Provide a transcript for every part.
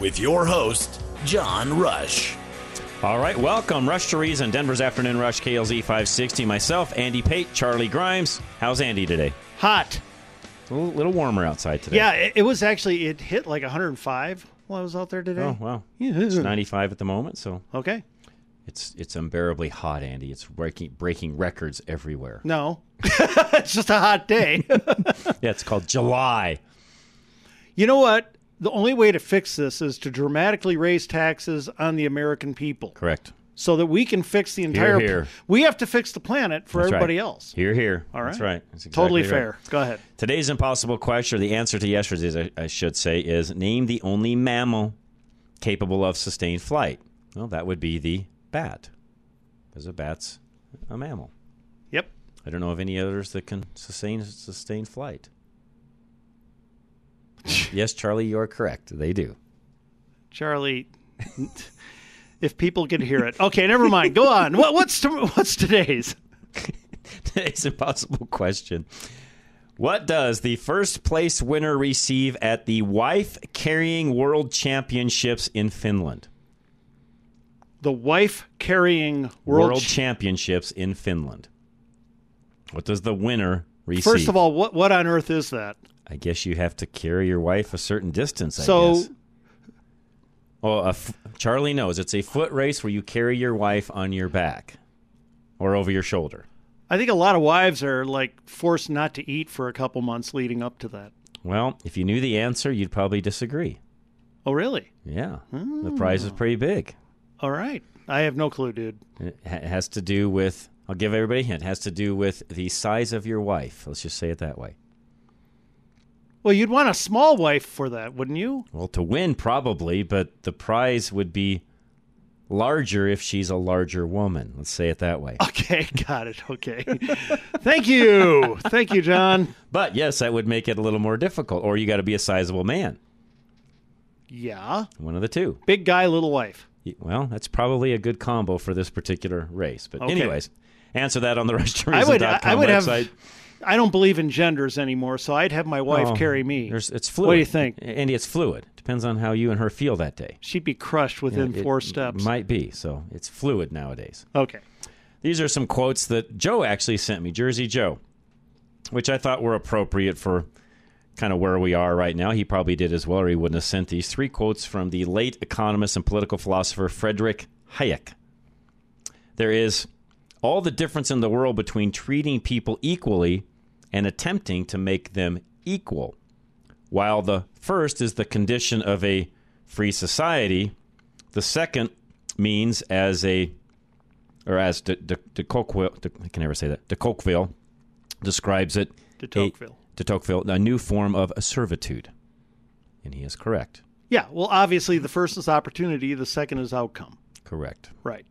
With your host, John Rush. All right, welcome. Rush to Reason, Denver's Afternoon Rush, KLZ 560. Myself, Andy Pate, Charlie Grimes. How's Andy today? Hot. It's a little, little warmer outside today. Yeah, it, it was actually, it hit like 105 while I was out there today. Oh, wow. Yeah. It's 95 at the moment, so Okay. it's it's unbearably hot, Andy. It's breaking breaking records everywhere. No, it's just a hot day. Yeah, it's called July. you know what? The only way to fix this is to dramatically raise taxes on the American people Correct. so that we can fix the entire. here. We have to fix the planet for That's right. everybody else. Here, here. All right. That's right. That's exactly Totally exactly fair. Go ahead. Today's impossible question, or the answer to yesterday's, I, I should say, is name the only mammal capable of sustained flight. Well, that would be the bat, because a bat's a mammal. Yep. I don't know of any others that can sustain sustain flight. yes, Charlie, you're correct. They do. Charlie, if people could hear it. Okay, never mind. Go on. What, what's to, what's today's? Today's impossible question. What does the first place winner receive at the wife carrying world championships in Finland? The wife carrying world. World, ch- championships in Finland. What does the winner receive? First of all, what what on earth is that? I guess you have to carry your wife a certain distance. I So- guess. Oh, a f- Charlie knows it's a foot race where you carry your wife on your back or over your shoulder. I think a lot of wives are like forced not to eat for a couple months leading up to that. Well, if you knew the answer, you'd probably disagree. Oh, really? Yeah, the hmm. prize is pretty big. All right. I have no clue, dude. It has to do with. I'll give everybody a hint. It has to do with the size of your wife. Let's just say it that way. Well, you'd want a small wife for that, wouldn't you? Well, to win probably, but the prize would be larger if she's a larger woman. Let's say it that way. Okay, got it. Okay. Thank you. Thank you, John. But yes, that would make it a little more difficult. Or you got to be a sizable man. Yeah. One of the two. Big guy, little wife. Well, that's probably a good combo for this particular race. But Okay. anyways, answer that on the I would I, I would website. have I don't believe in genders anymore, so I'd have my wife Oh, carry me. There's, it's fluid. What do you think? Andy, it's fluid. Depends on how you and her feel that day. She'd be crushed within It four steps. Might be. So it's fluid nowadays. Okay. These are some quotes that Joe actually sent me, Jersey Joe, which I thought were appropriate for kind of where we are right now. He probably did as well, or he wouldn't have sent these three quotes from the late economist and political philosopher Frederick Hayek. There is all the difference in the world between treating people equally and attempting to make them equal. While the first is the condition of a free society, the second means as a or as de, de, de Tocqueville, de, I can never say that. De Tocqueville describes it. De Tocqueville. A, de Tocqueville, a new form of servitude, and he is correct. Yeah, well obviously the first is opportunity, the second is outcome. Correct. Right.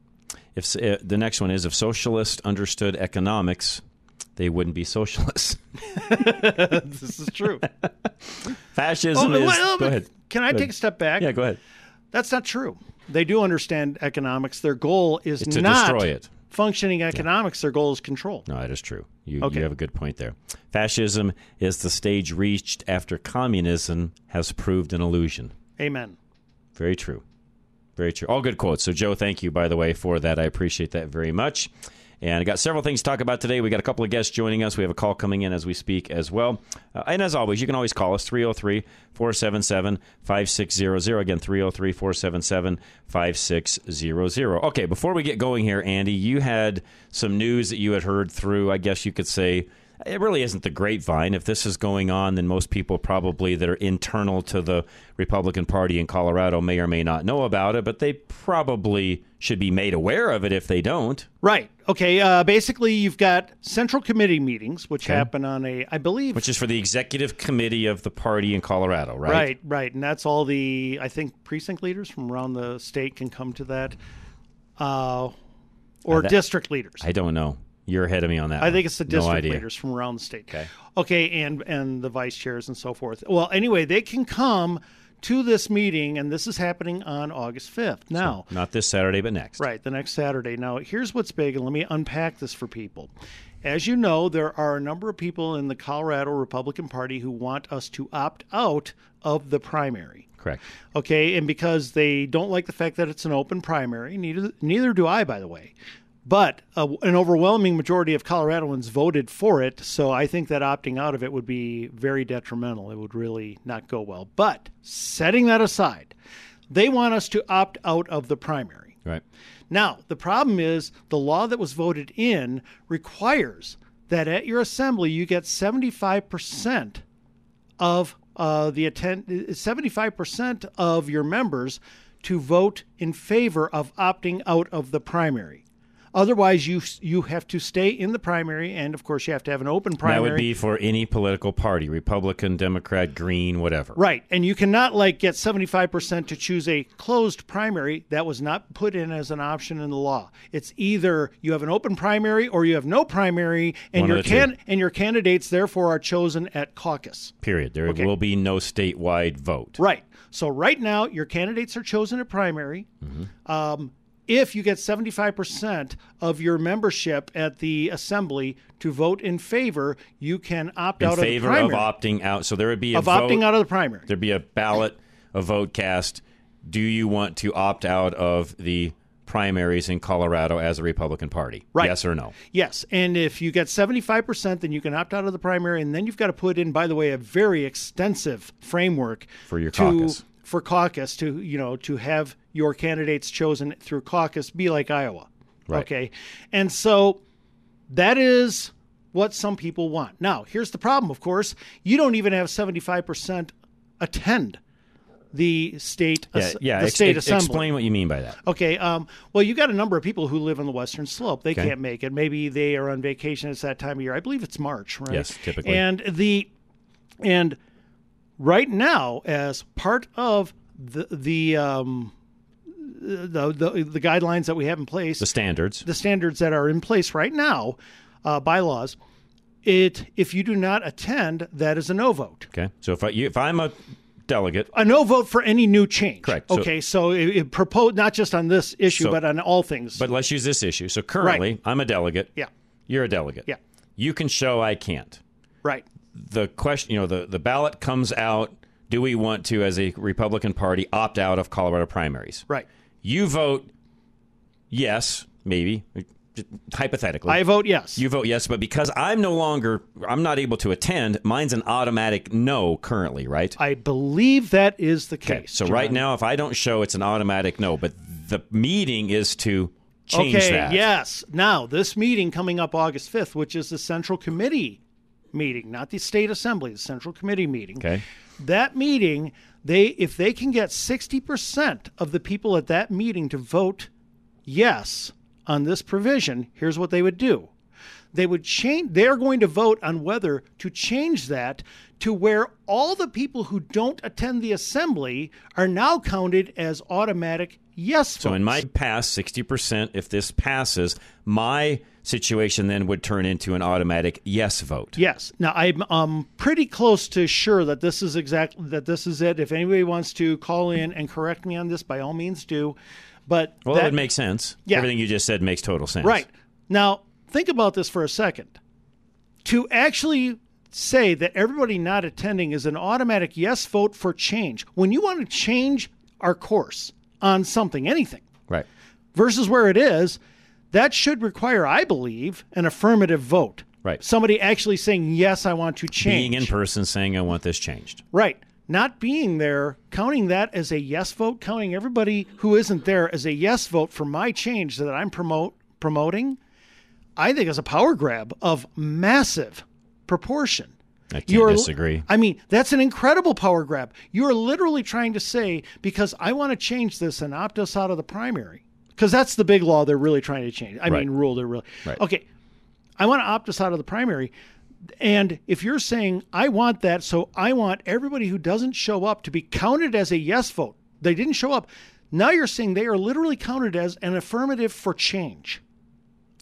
If uh, the next one is if socialists understood economics, they wouldn't be socialists. this is true. Fascism Oh, is. well, go ahead. Can I Go take ahead. a step back? Yeah, go ahead. That's not true. They do understand economics. Their goal is It's to destroy it. functioning economics. Their goal is control. No, that is true. You, Okay. you have a good point there. Fascism is the stage reached after communism has proved an illusion. Amen. Very true. Very true. All good quotes. So, Joe, thank you, by the way, for that. I appreciate that very much. And I got several things to talk about today. We got a couple of guests joining us. We have a call coming in as we speak as well. Uh, and as always, you can always call us 303 477 5600. Again, 303 477 5600. Okay, before we get going here, Andy, you had some news that you had heard through, I guess you could say, it really isn't the grapevine. If this is going on, then most people probably that are internal to the Republican Party in Colorado may or may not know about it, but they probably should be made aware of it if they don't. Right. Okay. Uh, basically, you've got central committee meetings, which okay. happen on a, I believe, which is for the executive committee of the party in Colorado, right? Right. Right. And that's all the, I think, precinct leaders from around the state can come to that, uh, or uh, that, district leaders. I don't know. You're ahead of me on that. I think it's the district no leaders from around the state. Okay. Okay, and and the vice chairs and so forth. Well, anyway, they can come to this meeting, and this is happening on August 5th. Now, so not this Saturday, but next. Right, the next Saturday. Now, here's what's big, and let me unpack this for people. As you know, there are a number of people in the Colorado Republican Party who want us to opt out of the primary. Correct. Okay, and because they don't like the fact that it's an open primary, neither neither do I, by the way. But uh, an overwhelming majority of Coloradoans voted for it, so I think that opting out of it would be very detrimental. It would really not go well. But setting that aside, they want us to opt out of the primary. Right. Now, the problem is the law that was voted in requires that at your assembly you get 75% of uh, the attend 75% of your members to vote in favor of opting out of the primary. Otherwise, you you have to stay in the primary, and of course, you have to have an open primary. That would be for any political party, Republican, Democrat, Green, whatever. Right, and you cannot like get seventy five percent to choose a closed primary. That was not put in as an option in the law. It's either you have an open primary or you have no primary, and One your can and your candidates therefore are chosen at caucus. Period. There okay. will be no statewide vote. Right. So right now, your candidates are chosen at primary. Mm-hmm. Um, if you get 75% of your membership at the assembly to vote in favor, you can opt in out of the primary. of opting out. So there would be a of vote, opting out of the primary. There'd be a ballot, a vote cast. Do you want to opt out of the primaries in Colorado as a Republican Party? Right. Yes or no? Yes. And if you get 75%, then you can opt out of the primary. And then you've got to put in, by the way, a very extensive framework for your to, caucus. For caucus to, you know, to have your candidates chosen through caucus be like Iowa. Right. Okay. And so that is what some people want. Now, here's the problem, of course. You don't even have 75% attend the state yeah, yeah. the state ex- assembly. Explain what you mean by that. Okay. Um, well, you got a number of people who live on the western slope. They okay. can't make it. Maybe they are on vacation. It's that time of year. I believe it's March, right? Yes, typically. And the and right now, as part of the the um, the, the, the guidelines that we have in place, the standards, the standards that are in place right now, uh, bylaws. It if you do not attend, that is a no vote. Okay, so if I you, if I'm a delegate, a no vote for any new change. Correct. Okay, so, so it, it proposed not just on this issue, so, but on all things. But let's use this issue. So currently, right. I'm a delegate. Yeah. You're a delegate. Yeah. You can show I can't. Right. The question, you know, the the ballot comes out. Do we want to, as a Republican Party, opt out of Colorado primaries? Right. You vote yes, maybe hypothetically. I vote yes. You vote yes, but because I'm no longer, I'm not able to attend. Mine's an automatic no currently, right? I believe that is the case. Okay, so John. right now, if I don't show, it's an automatic no. But the meeting is to change okay, that. Yes. Now this meeting coming up August 5th, which is the Central Committee meeting, not the State Assembly, the Central Committee meeting. Okay. That meeting they if they can get 60% of the people at that meeting to vote yes on this provision, here's what they would do. They would change they're going to vote on whether to change that to where all the people who don't attend the assembly are now counted as automatic yes votes. So in my pass 60% if this passes, my situation then would turn into an automatic yes vote. Yes. Now I'm um, pretty close to sure that this is exactly that this is it. If anybody wants to call in and correct me on this, by all means do. But well, that, would make sense. Yeah. Everything you just said makes total sense. Right. Now think about this for a second. To actually say that everybody not attending is an automatic yes vote for change when you want to change our course on something, anything, right, versus where it is that should require, I believe, an affirmative vote. Right. Somebody actually saying, yes, I want to change. Being in person saying, I want this changed. Right. Not being there, counting that as a yes vote, counting everybody who isn't there as a yes vote for my change that I'm promote promoting, I think is a power grab of massive proportion. I can't You're- disagree. I mean, that's an incredible power grab. You're literally trying to say, because I want to change this and opt us out of the primary, because that's the big law they're really trying to change. I Right. mean, rule they're really. Right. Okay. I want to opt us out of the primary. And if you're saying, I want that, so I want everybody who doesn't show up to be counted as a yes vote, they didn't show up. Now you're saying they are literally counted as an affirmative for change,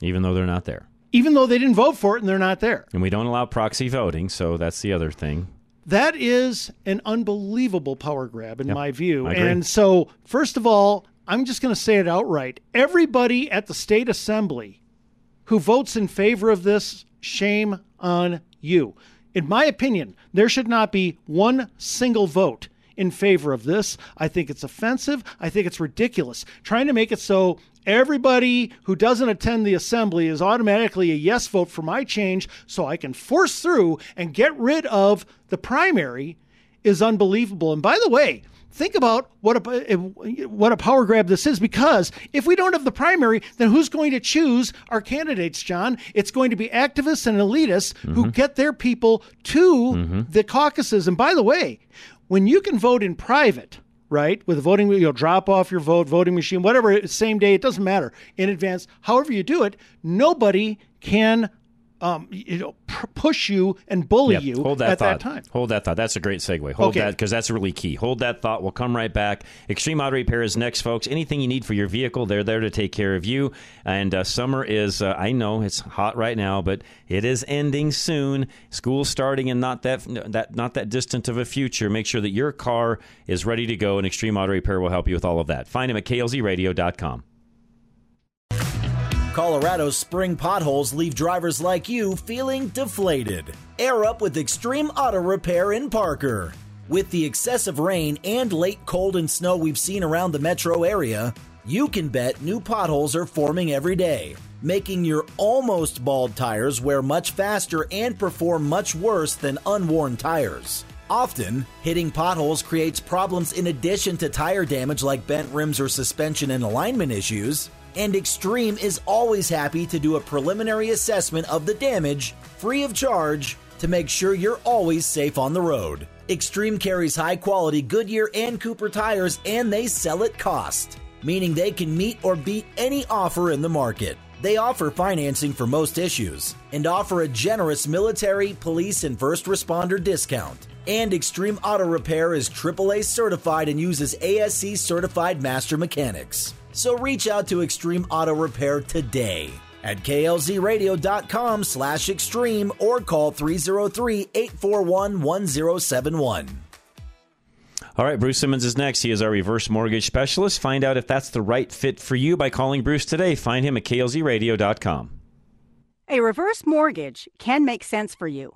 Even though they're not there. even though they didn't vote for it and they're not there. And we don't allow proxy voting, so that's the other thing. That is an unbelievable power grab, in Yep, my view. And so, first of all, I'm just going to say it outright. Everybody at the state assembly who votes in favor of this, shame on you. In my opinion, there should not be one single vote in favor of this. I think it's offensive. I think it's ridiculous. Trying to make it so everybody who doesn't attend the assembly is automatically a yes vote for my change so I can force through and get rid of the primary is unbelievable. And by the way, think about what a what a power grab this is because if we don't have the primary, then who's going to choose our candidates, John? It's going to be activists and elitists who mm-hmm. get their people to mm-hmm. the caucuses. And by the way, when you can vote in private, right, with a voting, you'll drop off your vote, voting machine, whatever, same day, it doesn't matter, in advance, however you do it, nobody can. Um, you know, pr- push you and bully Yep. you Hold that at thought. that time. Hold that thought. That's a great segue. Hold Okay. that because that's really key. Hold that thought. We'll come right back. Extreme Auto Repair is next, folks. Anything you need for your vehicle, they're there to take care of you. And uh, summer is, uh, I know it's hot right now, but it is ending soon. School's starting and not that that not that distant of a future. Make sure that your car is ready to go, and Extreme Auto Repair will help you with all of that. Find him at klzradio.com. Colorado's spring potholes leave drivers like you feeling deflated. Air up with Extreme Auto Repair in Parker. With the excessive rain and late cold and snow we've seen around the metro area, you can bet new potholes are forming every day, making your almost bald tires wear much faster and perform much worse than unworn tires. Often, hitting potholes creates problems in addition to tire damage like bent rims or suspension and alignment issues. And Extreme is always happy to do a preliminary assessment of the damage, free of charge, to make sure you're always safe on the road. Extreme carries high quality Goodyear and Cooper tires and they sell at cost, meaning they can meet or beat any offer in the market. They offer financing for most issues and offer a generous military, police, and first responder discount. And Extreme Auto Repair is AAA certified and uses ASE certified master mechanics. So reach out to Extreme Auto Repair today at klzradio.com slash extreme or call 303-841-1071. All right, Bruce Simmons is next. He is our reverse mortgage specialist. Find out if that's the right fit for you by calling Bruce today. Find him at klzradio.com. A reverse mortgage can make sense for you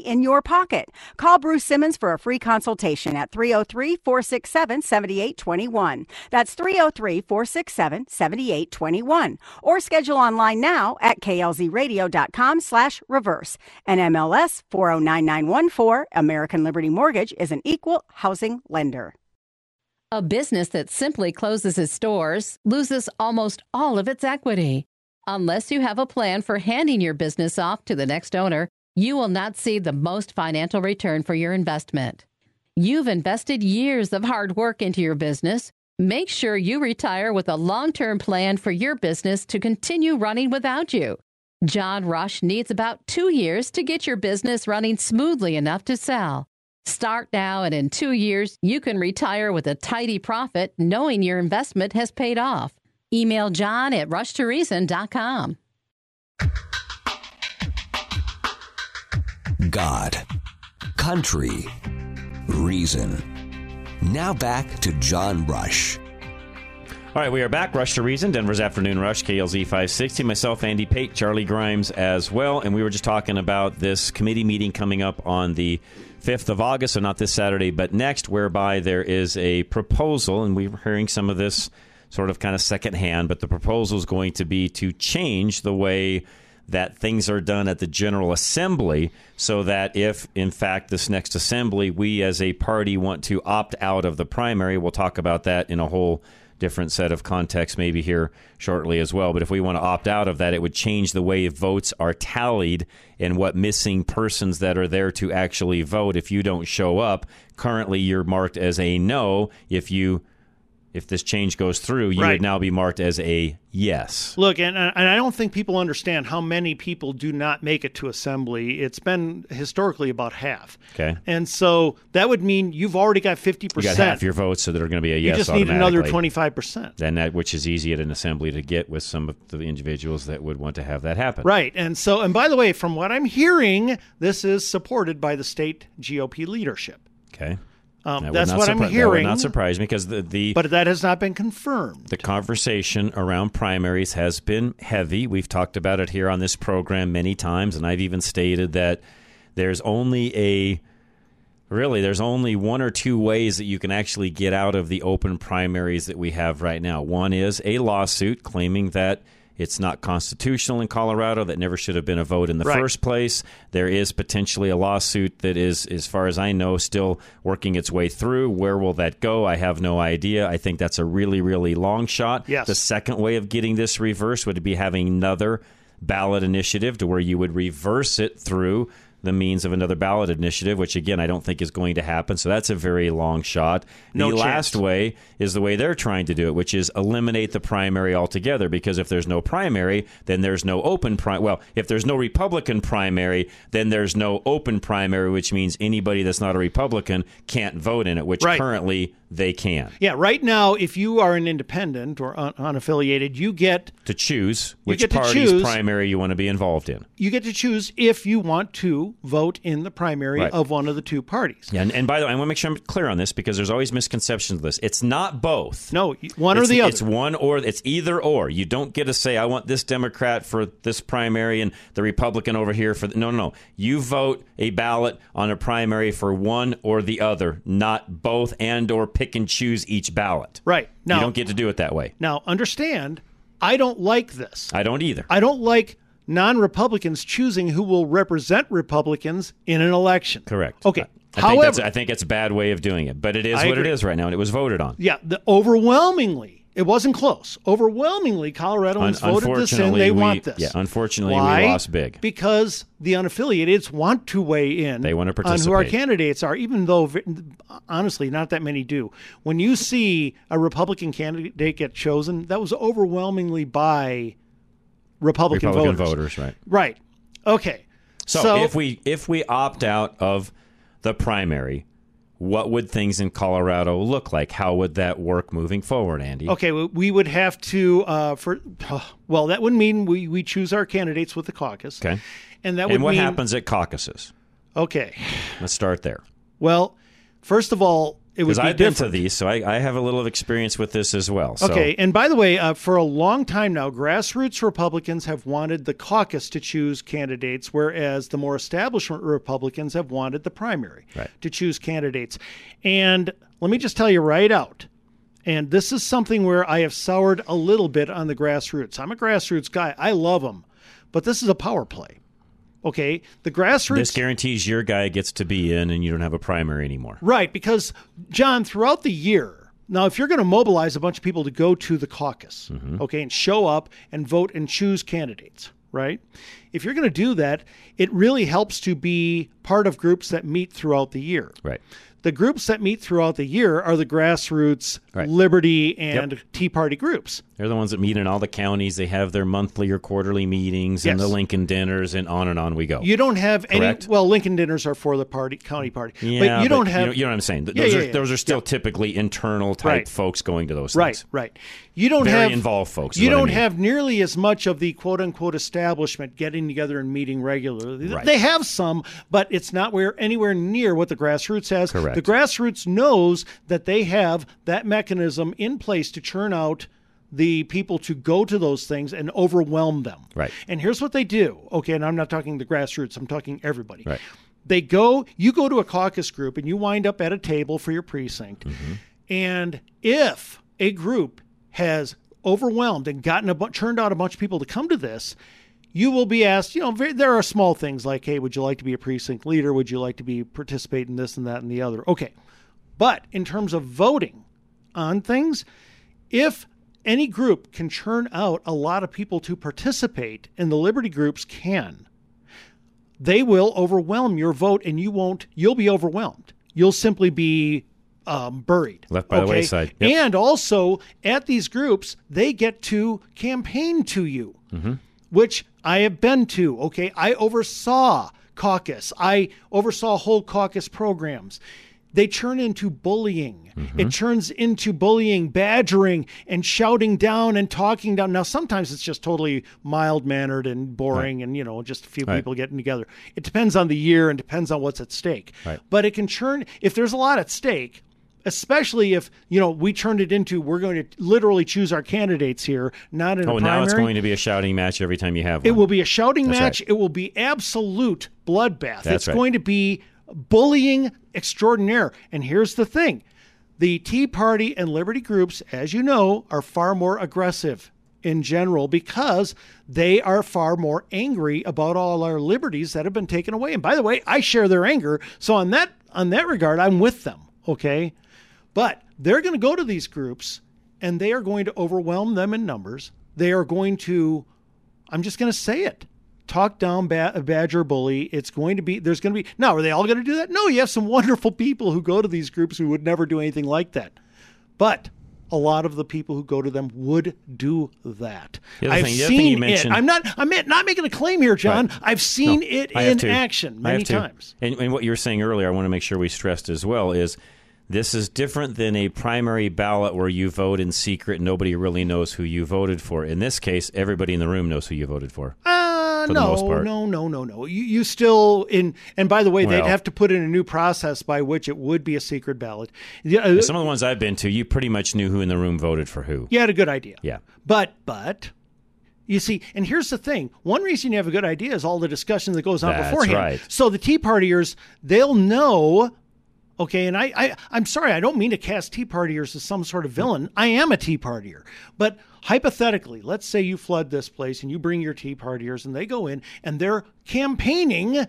in your pocket. Call Bruce Simmons for a free consultation at 303 467 7821. That's 303 467 7821. Or schedule online now at klzradio.com slash reverse. And MLS 409914, American Liberty Mortgage is an equal housing lender. A business that simply closes its doors loses almost all of its equity. Unless you have a plan for handing your business off to the next owner, you will not see the most financial return for your investment. You've invested years of hard work into your business. Make sure you retire with a long term plan for your business to continue running without you. John Rush needs about two years to get your business running smoothly enough to sell. Start now, and in two years, you can retire with a tidy profit knowing your investment has paid off. Email John at rushtoreason.com. God, country, reason. Now back to John Rush. All right, we are back. Rush to Reason, Denver's Afternoon Rush, KLZ 560. Myself, Andy Pate, Charlie Grimes as well. And we were just talking about this committee meeting coming up on the 5th of August, so not this Saturday, but next, whereby there is a proposal, and we we're hearing some of this sort of kind of secondhand, but the proposal is going to be to change the way that things are done at the General Assembly so that if, in fact, this next assembly, we as a party want to opt out of the primary, we'll talk about that in a whole different set of context maybe here shortly as well. But if we want to opt out of that, it would change the way votes are tallied and what missing persons that are there to actually vote. If you don't show up, currently you're marked as a no. If you if this change goes through, you Right. would now be marked as a yes. Look, and, and I don't think people understand how many people do not make it to assembly. It's been historically about half. Okay. And so that would mean you've already got 50%. You got half your votes, so that are going to be a yes. You just need another 25%. Then that, which is easy at an assembly to get with some of the individuals that would want to have that happen. Right. And so, and by the way, from what I'm hearing, this is supported by the state GOP leadership. Okay. Um, That that's what I'm surpri- That would hearing. not surprise me because the, the But that has not been confirmed. the conversation around primaries has been heavy. We've talked about it here on this program many times, and I've even stated that there's only a really there's only one or two ways that you can actually get out of the open primaries that we have right now. One is a lawsuit claiming that it's not constitutional in Colorado, that never should have been a vote in the Right. first place. There is potentially a lawsuit that is, as far as I know, still working its way through. Where will that go? I have no idea. I think that's a really, really long shot. Yes. The second way of getting this reversed would be having another ballot initiative to where you would reverse it through the means of another ballot initiative, which again I don't think is going to happen. So that's a very long shot. No the chance. last way is the way they're trying to do it, which is eliminate the primary altogether. Because if there's no primary, then there's no open primary. Well, if there's no Republican primary, then there's no open primary, which means anybody that's not a Republican can't vote in it, which Right. currently they can. Yeah, right now, if you are an independent or un- unaffiliated, you get To choose which party's choose- primary you want to be involved in. you get to choose if you want to vote in the primary Right. of one of the two parties. Yeah, and, and by the way, I want to make sure I'm clear on this because there's always misconceptions of this. It's not both. No, one or It's- the other. It's one or it's either or. You don't get to say I want this Democrat for this primary and the Republican over here for the, no, no, no. You vote a ballot on a primary for one or the other, not both and or pick and choose each ballot. Right. Now, you don't get to do it that way. now understand, I don't like this. I don't either. I don't like non-Republicans choosing who will represent Republicans in an election. Correct. Okay. I However, think that's I think it's a bad way of doing it, but it is I what agree. it is right now, and it was voted on. yeah, the overwhelmingly, it wasn't close. Overwhelmingly, Coloradoans Un- voted this in. They we- want this. yeah, unfortunately, we lost big. Because the unaffiliateds want to weigh in. They want to on who our candidates are, even though honestly, not that many do. When you see a Republican candidate get chosen, that was overwhelmingly by Republican, Republican voters. voters, right? Right. Okay. So, if we if we opt out of the primary, what would things in Colorado look like? How would that work moving forward, Andy? Okay, we- would have to uh, for well, that would mean we, we choose our candidates with the caucus. Okay. And that would And what mean happens at caucuses? Okay. Let's start there. Well, first of all, it would be I've been different. to these, so I, I have a little experience with this as well. So. Okay, and by the way, uh, for a long time now, grassroots Republicans have wanted the caucus to choose candidates, whereas the more establishment Republicans have wanted the primary Right. to choose candidates. And let me just tell you right out, and this is something where I have soured a little bit on the grassroots. I'm a grassroots guy, I love them, but this is a power play. Okay, the grassroots. This guarantees your guy gets to be in, and you don't have a primary anymore. Right, because John, throughout the year, now if you're going to mobilize a bunch of people to go to the caucus, Mm-hmm. okay, and show up and vote and choose candidates, right? if you're going to do that, it really helps to be part of groups that meet throughout the year. Right. The groups that meet throughout the year are the grassroots, Right. Liberty, and Yep. Tea Party groups. They're the ones that meet in all the counties. They have their monthly or quarterly meetings and the Lincoln dinners, and on and on we go. You don't have Correct. any. Well, Lincoln dinners are for the party, county party, yeah, but you don't have. You know, you know what I'm saying? Th- Yeah, Those, yeah, are, yeah. those are still typically internal type Right. folks going to those Right, things. right. You don't Very have involved folks. You don't mean. have nearly as much of the quote unquote establishment getting together and meeting regularly. Right. They have some, but it's not where anywhere near what the grassroots has. Correct. The grassroots knows that they have that mechanism in place to churn out the people to go to those things and overwhelm them. Right. And here's what they do. Okay, and I'm not talking the grassroots, I'm talking everybody. Right. They go, you go to a caucus group and you wind up at a table for your precinct. Mm-hmm. And if a group has overwhelmed and gotten a bu- turned out a bunch of people to come to this, you will be asked, you know, very, there are small things like, hey, would you like to be a precinct leader? Would you like to be participate in this and that and the other? Okay. But in terms of voting on things, if any group can churn out a lot of people to participate, and the liberty groups can, they will overwhelm your vote and you won't you'll be overwhelmed you'll simply be um, buried Left by the wayside. Yep. and also at these groups they get to campaign to you Mm-hmm. Which i have been to okay i oversaw caucus i oversaw whole caucus programs they turn into bullying. Mm-hmm. It turns into bullying, badgering, and shouting down and talking down. Now, sometimes it's just totally mild mannered and boring, and you know, just a few Right. people getting together. It depends on the year and depends on what's at stake. Right. But it can turn if there's a lot at stake. Especially if you know we turned it into we're going to literally choose our candidates here, not in Oh, a now it's going to be a shouting match every time you have one. It will be a shouting That's match. right. It will be absolute bloodbath. That's it's right. going to be bullying extraordinaire. And here's the thing the Tea Party and Liberty groups, as you know, are far more aggressive in general because they are far more angry about all our liberties that have been taken away. And by the way, I share their anger. So on that on that regard, I'm with them. Okay. But they're going to go to these groups and they are going to overwhelm them in numbers. They are going to I'm just going to say it. Talk down ba- badger bully. It's going to be there's going to be now. Are they all going to do that? No. You have some wonderful people who go to these groups who would never do anything like that, but a lot of the people who go to them would do that. I've thing- the other thing seen it. I'm not. I'm not making a claim here, John. Right. I've seen No, it in to. action many times. And, and what you were saying earlier, I want to make sure we stressed as well is this is different than a primary ballot where you vote in secret and nobody really knows who you voted for. In this case, everybody in the room knows who you voted for. Uh, For the no, most part. no, no, no, no. You, you still in. And by the way, they'd have to put in a new process by which it would be a secret ballot. Uh, Some of the ones I've been to, you pretty much knew who in the room voted for who. you had a good idea. Yeah. But but you see, and here's the thing: one reason you have a good idea is all the discussion that goes on That's beforehand. right. So the Tea Partiers, they'll know. Okay, and I, I I'm sorry, I don't mean to cast Tea Partiers as some sort of villain. I am a Tea Partier, but hypothetically, let's say you flood this place and you bring your Tea Partiers, and they go in and they're campaigning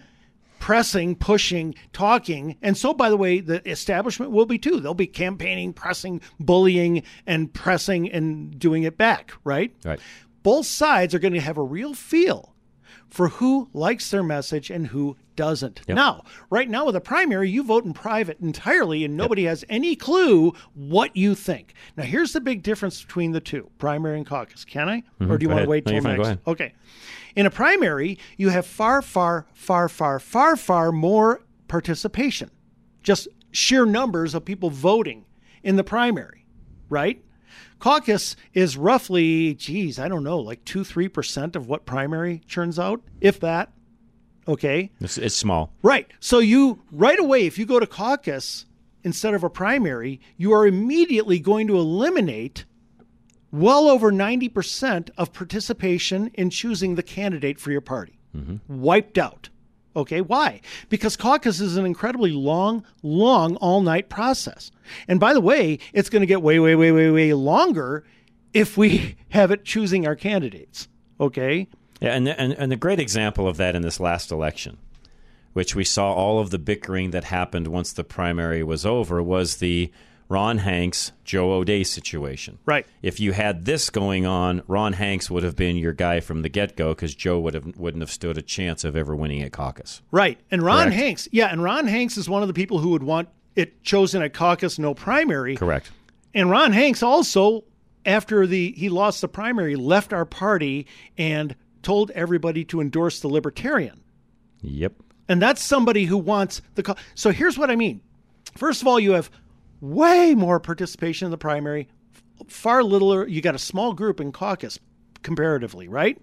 pressing, pushing, talking. And so, by the way, the establishment will be too. They'll be campaigning, pressing, bullying, and pressing and doing it back, right? Right. Both sides are going to have a real feel for who likes their message and who doesn't. Yep. Now, right now with a primary, you vote in private entirely and nobody has any clue what you think. Now, here's the big difference between the two primary and caucus. Can I? Mhm. Or do you Go want ahead. to wait No, till fine. Go next? ahead. Okay. In a primary, you have far, far, far, far, far, far more participation. Just sheer numbers of people voting in the primary, right? Caucus is roughly, geez, I don't know, like two, three percent of what primary churns out, if that. Okay. It's, it's small. Right. So you right away, if you go to caucus instead of a primary, you are immediately going to eliminate well over 90% of participation in choosing the candidate for your party. Mm-hmm. Wiped out. Okay, why? Because caucus is an incredibly long, long all night process. And by the way, it's going to get way, way, way, way, way longer if we have it choosing our candidates. Okay? Yeah, and, and and the great example of that in this last election, which we saw all of the bickering that happened once the primary was over, was the Ron Hanks, Joe O'Dea situation. Right. If you had this going on, Ron Hanks would have been your guy from the get go because Joe would have wouldn't have stood a chance of ever winning a caucus. Right. And Ron Correct. Hanks, yeah, and Ron Hanks is one of the people who would want it chosen at caucus, no primary. Correct. And Ron Hanks also, after the he lost the primary, left our party and told everybody to endorse the Libertarian. Yep. And that's somebody who wants the. Co- so here's what I mean. First of all, you have way more participation in the primary, far littler. You got a small group in caucus comparatively, right?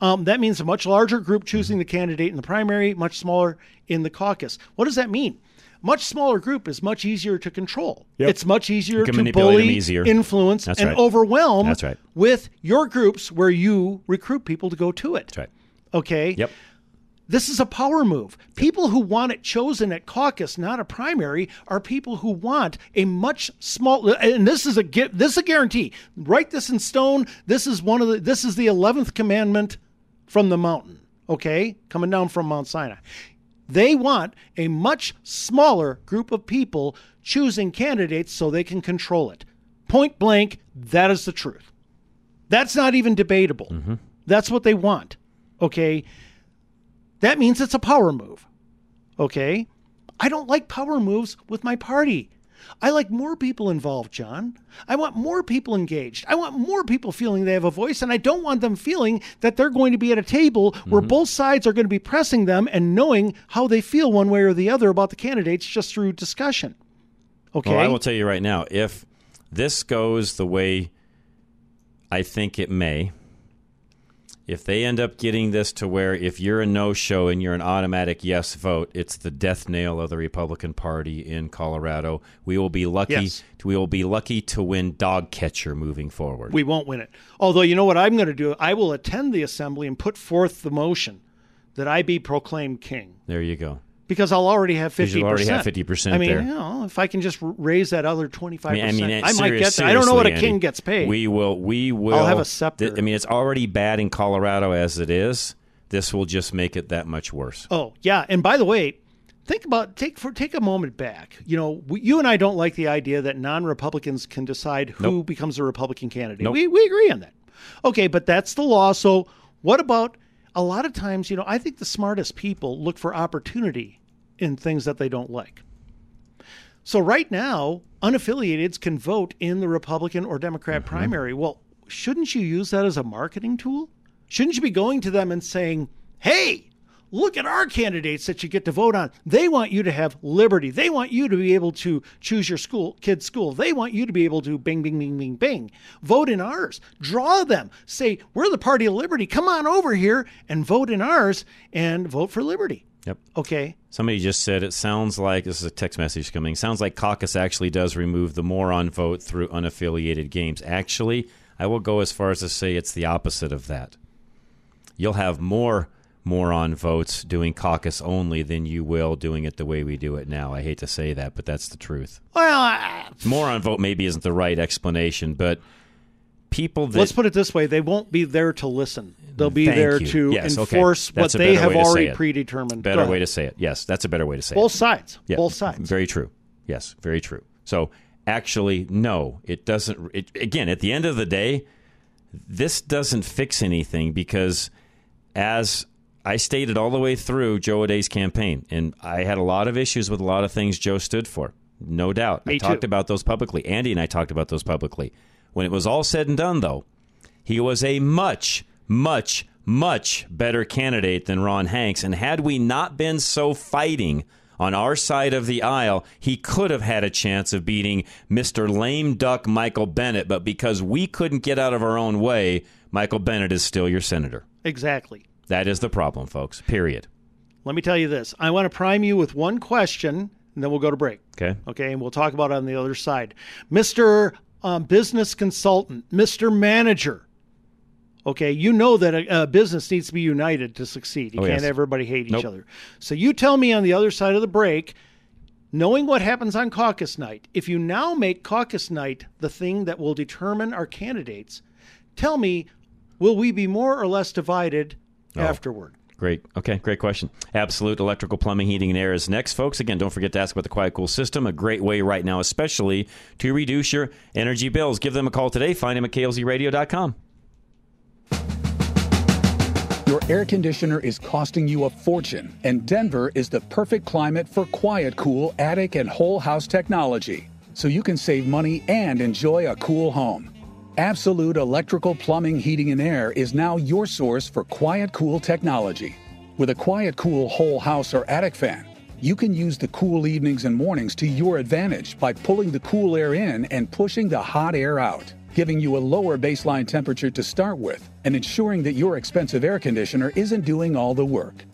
Um, that means a much larger group choosing the candidate in the primary, much smaller in the caucus. What does that mean? Much smaller group is much easier to control. Yep. It's much easier to bully, easier. influence, That's and right. overwhelm That's right. with your groups where you recruit people to go to it. That's right. Okay. Yep. This is a power move. People who want it chosen at caucus, not a primary, are people who want a much small. And this is a this is a guarantee. Write this in stone. This is one of the. This is the eleventh commandment from the mountain. Okay, coming down from Mount Sinai. They want a much smaller group of people choosing candidates so they can control it. Point blank, that is the truth. That's not even debatable. Mm-hmm. That's what they want. Okay. That means it's a power move. Okay. I don't like power moves with my party. I like more people involved, John. I want more people engaged. I want more people feeling they have a voice, and I don't want them feeling that they're going to be at a table where mm-hmm. both sides are going to be pressing them and knowing how they feel one way or the other about the candidates just through discussion. Okay. Well, I will tell you right now, if this goes the way I think it may, if they end up getting this to where if you're a no show and you're an automatic yes vote, it's the death nail of the Republican Party in Colorado. We will be lucky Yes. we will be lucky to win dog catcher moving forward. We won't win it. Although, you know what I'm going to do? I will attend the assembly and put forth the motion that I be proclaimed king there you go. Because I'll already have 50%. 'Cause you'll already have 50% I mean, there. you know, if I can just raise that other 25%, I, and might get that. I don't know what a king Andy, gets paid. We will. We will. I'll have a scepter. th- I mean, it's already bad in Colorado as it is. This will just make it that much worse. Oh yeah, and by the way, think about take for take a moment back. You know, we, you and I don't like the idea that non-Republicans can decide who Nope. becomes a Republican candidate. Nope. We we agree on that. Okay, but that's the law. So what about a lot of times? You know, I think the smartest people look for opportunity in things that they don't like. So right now, unaffiliateds can vote in the Republican or Democrat Mm-hmm. primary. Well, shouldn't you use that as a marketing tool? Shouldn't you be going to them and saying, "Hey, look at our candidates that you get to vote on. They want you to have liberty. They want you to be able to choose your school, kid's school. They want you to be able to bing, bing, bing, bing, bing. Vote in ours. Draw them. Say, we're the party of liberty. Come on over here and vote in ours and vote for liberty. Yep. Okay. Somebody just said it sounds like this is a text message coming. Sounds like caucus actually does remove the moron vote through unaffiliated games. Actually, I will go as far as to say it's the opposite of that. You'll have more moron votes doing caucus only than you will doing it the way we do it now. I hate to say that, but that's the truth. Well, I- Moron vote maybe isn't the right explanation, but people that let's put it this way: they won't be there to listen. They'll be Thank there you. to Yes, enforce That's what they have way to say already it. predetermined. Better way to say it. Yes, that's a better way to say Both it. Both sides. Yeah, Both sides. Very true. Yes, very true. So actually, no, it doesn't. It, again, at the end of the day, this doesn't fix anything because, as I stated all the way through Joe O'Dea's campaign, and I had a lot of issues with a lot of things Joe stood for. No doubt. I Me talked too. about those publicly. Andy and I talked about those publicly. When it was all said and done, though, he was a much, much, much better candidate than Ron Hanks. And had we not been so fighting on our side of the aisle, he could have had a chance of beating Mr. Lame Duck Michael Bennet. But because we couldn't get out of our own way, Michael Bennet is still your senator. Exactly. That is the problem, folks. Period. Let me tell you this. I want to prime you with one question, and then we'll go to break. Okay. Okay, and we'll talk about it on the other side. Mr. Um, business consultant, Mr. Manager. Okay, you know that a, a business needs to be united to succeed. You Oh, can't yes. everybody hate Nope. each other. So you tell me on the other side of the break, knowing what happens on caucus night, if you now make caucus night the thing that will determine our candidates, tell me, will we be more or less divided Oh. afterward? Great. Okay, great question. Absolute Electrical Plumbing, Heating, and Air is next, folks. Again, don't forget to ask about the Quiet Cool system. A great way right now, especially to reduce your energy bills. Give them a call today. Find them at klzradio.com. Your air conditioner is costing you a fortune, and Denver is the perfect climate for quiet, cool attic and whole house technology. So you can save money and enjoy a cool home. Absolute Electrical Plumbing, Heating, and Air is now your source for quiet, cool technology. With a quiet, cool whole house or attic fan, you can use the cool evenings and mornings to your advantage by pulling the cool air in and pushing the hot air out, giving you a lower baseline temperature to start with and ensuring that your expensive air conditioner isn't doing all the work.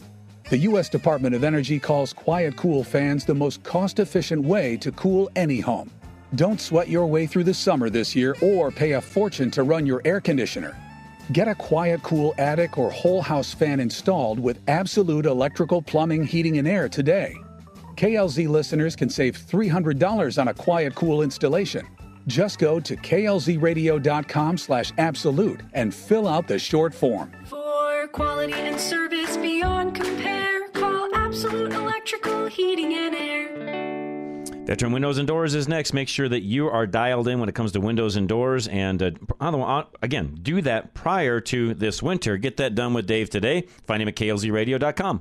The U.S. Department of Energy calls quiet, cool fans the most cost efficient way to cool any home. Don't sweat your way through the summer this year or pay a fortune to run your air conditioner. Get a quiet, cool attic or whole house fan installed with absolute electrical plumbing, heating, and air today. KLZ listeners can save $300 on a quiet, cool installation. Just go to klzradio.com slash absolute and fill out the short form. For quality and service beyond compare, call Absolute Electrical Heating and Air. Veteran Windows and Doors is next. Make sure that you are dialed in when it comes to windows and doors. And uh, again, do that prior to this winter. Get that done with Dave today. Find him at klzradio.com.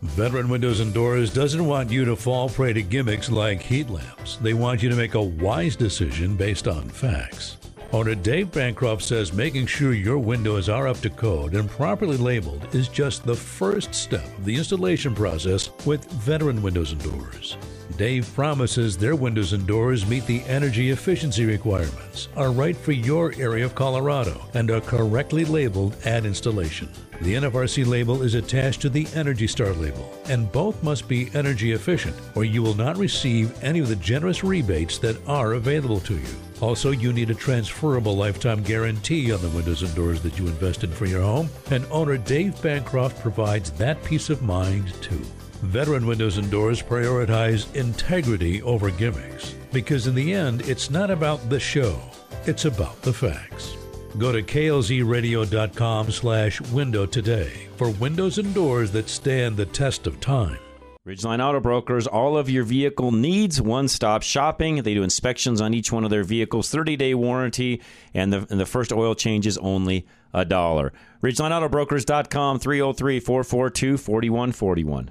Veteran Windows and Doors doesn't want you to fall prey to gimmicks like heat lamps. They want you to make a wise decision based on facts. Owner Dave Bancroft says making sure your windows are up to code and properly labeled is just the first step of the installation process with Veteran Windows and Doors. Dave promises their windows and doors meet the energy efficiency requirements, are right for your area of Colorado, and are correctly labeled at installation. The NFRC label is attached to the Energy Star label, and both must be energy efficient, or you will not receive any of the generous rebates that are available to you. Also, you need a transferable lifetime guarantee on the windows and doors that you invest in for your home, and owner Dave Bancroft provides that peace of mind too. Veteran Windows and Doors prioritize integrity over gimmicks because in the end, it's not about the show, it's about the facts. Go to klzradio.com slash window today for windows and doors that stand the test of time. Ridgeline Auto Brokers, all of your vehicle needs, one stop shopping. They do inspections on each one of their vehicles, 30 day warranty, and the, and the first oil change is only a dollar. RidgelineAutobrokers.com, 303 442 4141.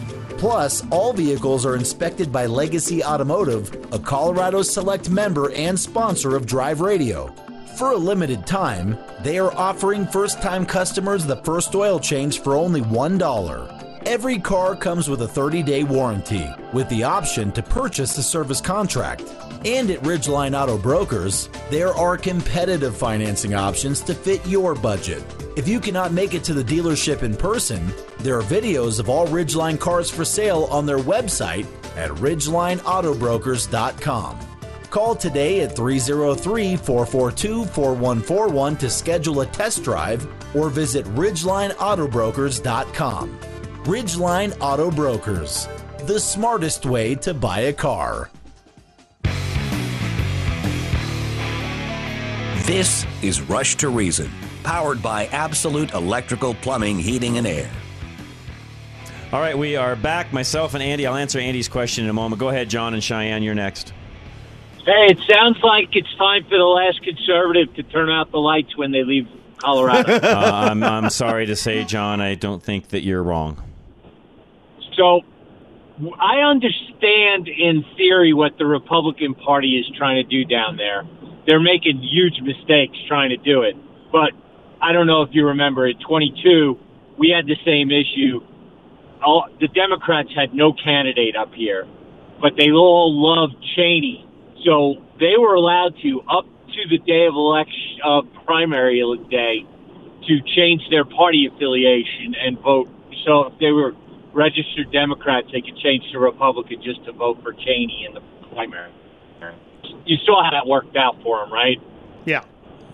Plus, all vehicles are inspected by Legacy Automotive, a Colorado Select member and sponsor of Drive Radio. For a limited time, they are offering first time customers the first oil change for only $1. Every car comes with a 30 day warranty, with the option to purchase a service contract. And at Ridgeline Auto Brokers, there are competitive financing options to fit your budget. If you cannot make it to the dealership in person, there are videos of all Ridgeline cars for sale on their website at ridgelineautobrokers.com. Call today at 303 442 4141 to schedule a test drive or visit ridgelineautobrokers.com. Ridgeline Auto Brokers, the smartest way to buy a car. This is Rush to Reason, powered by Absolute Electrical Plumbing, Heating, and Air. All right, we are back. Myself and Andy. I'll answer Andy's question in a moment. Go ahead, John and Cheyenne. You're next. Hey, it sounds like it's time for the last conservative to turn out the lights when they leave Colorado. uh, I'm, I'm sorry to say, John, I don't think that you're wrong. So, I understand in theory what the Republican Party is trying to do down there they're making huge mistakes trying to do it. But I don't know if you remember at 22, we had the same issue. All, the Democrats had no candidate up here, but they all loved Cheney. So they were allowed to, up to the day of election, uh, primary day, to change their party affiliation and vote. So if they were registered Democrats, they could change to Republican just to vote for Cheney in the primary. You saw how that worked out for him, right? Yeah.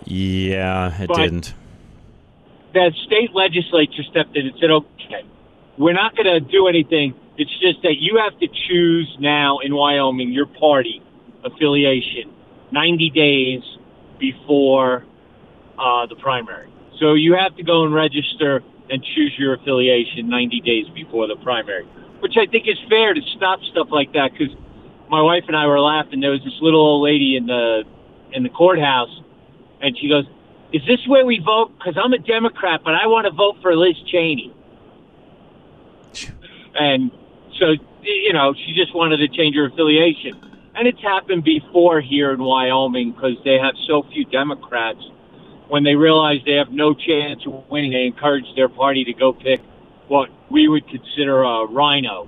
Yeah, it But- didn't. The state legislature stepped in and said, okay, we're not going to do anything. It's just that you have to choose now in Wyoming your party affiliation 90 days before uh, the primary. So you have to go and register and choose your affiliation 90 days before the primary, which I think is fair to stop stuff like that because my wife and I were laughing. There was this little old lady in the in the courthouse, and she goes, "Is this where we vote? Because I'm a Democrat, but I want to vote for Liz Cheney." And so, you know, she just wanted to change her affiliation. And it's happened before here in Wyoming because they have so few Democrats. When they realize they have no chance of winning, they encourage their party to go pick what we would consider a rhino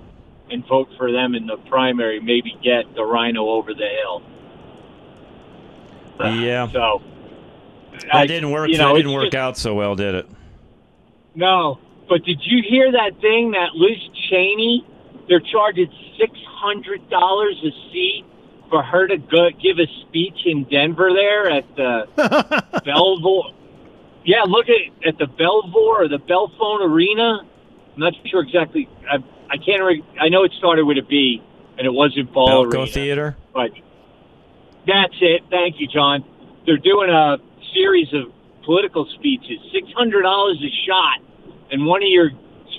and vote for them in the primary, maybe get the rhino over the hill. Yeah. So That didn't work. you know, that didn't work just- out so well, did it? No, but did you hear that thing that Liz Cheney? They're charging six hundred dollars a seat for her to go give a speech in Denver there at the Belvoir. Yeah, look at at the Belvoir or the Belphone Arena. I'm not sure exactly. I, I can't. Re- I know it started with a B, and it wasn't Ball Belco Arena. Theater. But that's it. Thank you, John. They're doing a series of political speeches, six hundred dollars a shot, and one of your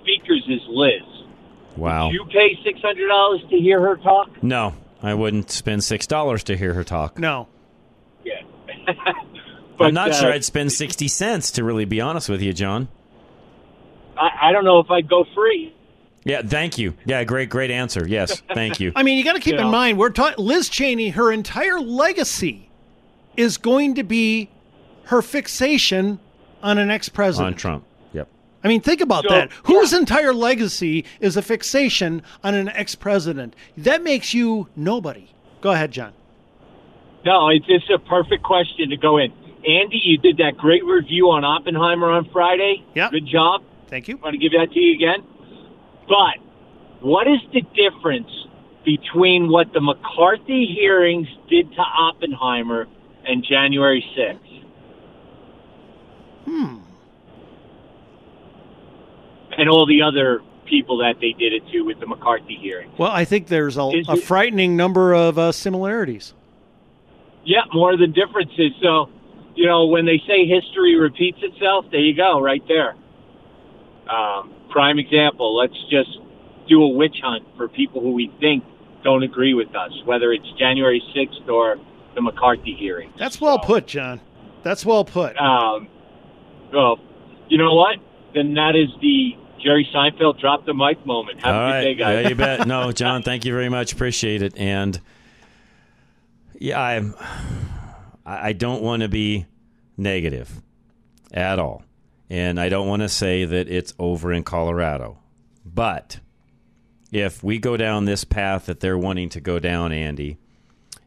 speakers is Liz. Wow. You pay six hundred dollars to hear her talk? No, I wouldn't spend six dollars to hear her talk. No. Yeah. but, I'm not uh, sure I'd spend sixty cents to really be honest with you, John. I, I don't know if I'd go free. Yeah, thank you. Yeah, great, great answer. Yes, thank you. I mean, you got to keep You in mind we're talking Liz Cheney. Her entire legacy is going to be her fixation on an ex-president. On Trump. Yep. I mean, think about So, that. Whose entire legacy is a fixation on an ex-president? That makes you nobody. Go ahead, John. No, it's it's a perfect question to go in. Andy, you did that great review on Oppenheimer on Friday. Yeah. Good job. Thank you. want to give that to you again. But what is the difference between what the McCarthy hearings did to Oppenheimer and January 6th? Hmm. And all the other people that they did it to with the McCarthy hearing. Well, I think there's a, a frightening number of uh, similarities. Yeah, more than differences. So, you know, when they say history repeats itself, there you go, right there. Um, prime example. Let's just do a witch hunt for people who we think don't agree with us, whether it's January 6th or the McCarthy hearing. That's well put, John. That's well put. Um, well, you know what? Then that is the Jerry Seinfeld drop the mic moment. Have All a good right. day, guys. Yeah, you bet. No, John, thank you very much. Appreciate it. And yeah, I'm. I I don't want to be negative at all, and I don't want to say that it's over in Colorado. But if we go down this path that they're wanting to go down, Andy,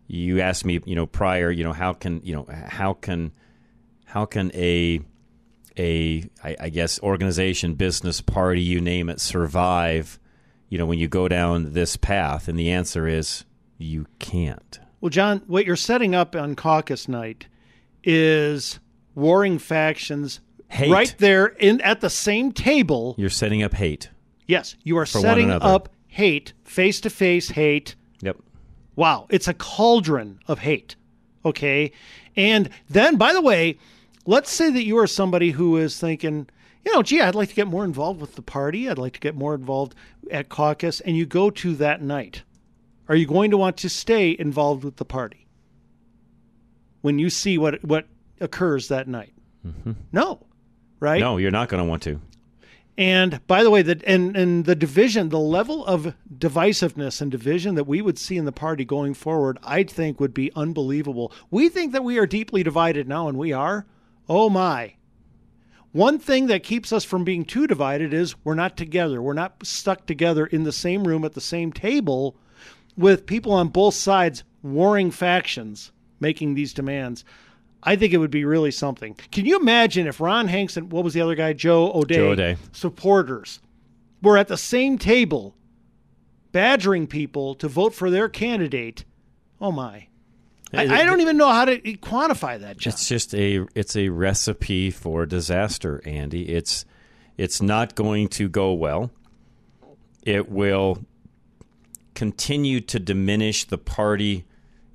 you asked me, you know, prior, you know, how can you know how can how can a a I, I guess organization, business, party, you name it, survive? You know, when you go down this path, and the answer is you can't. Well, John, what you're setting up on caucus night is warring factions Hate. right there in at the same table. You're setting up hate. Yes, you are setting up hate, face to face hate. Yep. Wow, it's a cauldron of hate. Okay. And then, by the way, let's say that you are somebody who is thinking, you know, gee, I'd like to get more involved with the party. I'd like to get more involved at caucus. And you go to that night. Are you going to want to stay involved with the party when you see what, what occurs that night? Mm-hmm. No, right? No, you're not going to want to. And by the way, the and and the division, the level of divisiveness and division that we would see in the party going forward, I think would be unbelievable. We think that we are deeply divided now, and we are. Oh my. One thing that keeps us from being too divided is we're not together. We're not stuck together in the same room at the same table with people on both sides warring factions making these demands. I think it would be really something. Can you imagine if Ron Hanks and what was the other guy, Joe O'Dea, Joe O'Dea. supporters were at the same table badgering people to vote for their candidate, oh my. I, I don't even know how to quantify that. John. It's just a it's a recipe for disaster, Andy. It's it's not going to go well. It will continue to diminish the party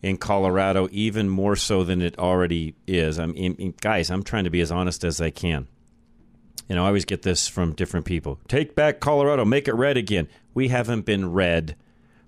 in Colorado even more so than it already is. I mean, guys, I'm trying to be as honest as I can. You know, I always get this from different people. Take back Colorado, make it red again. We haven't been red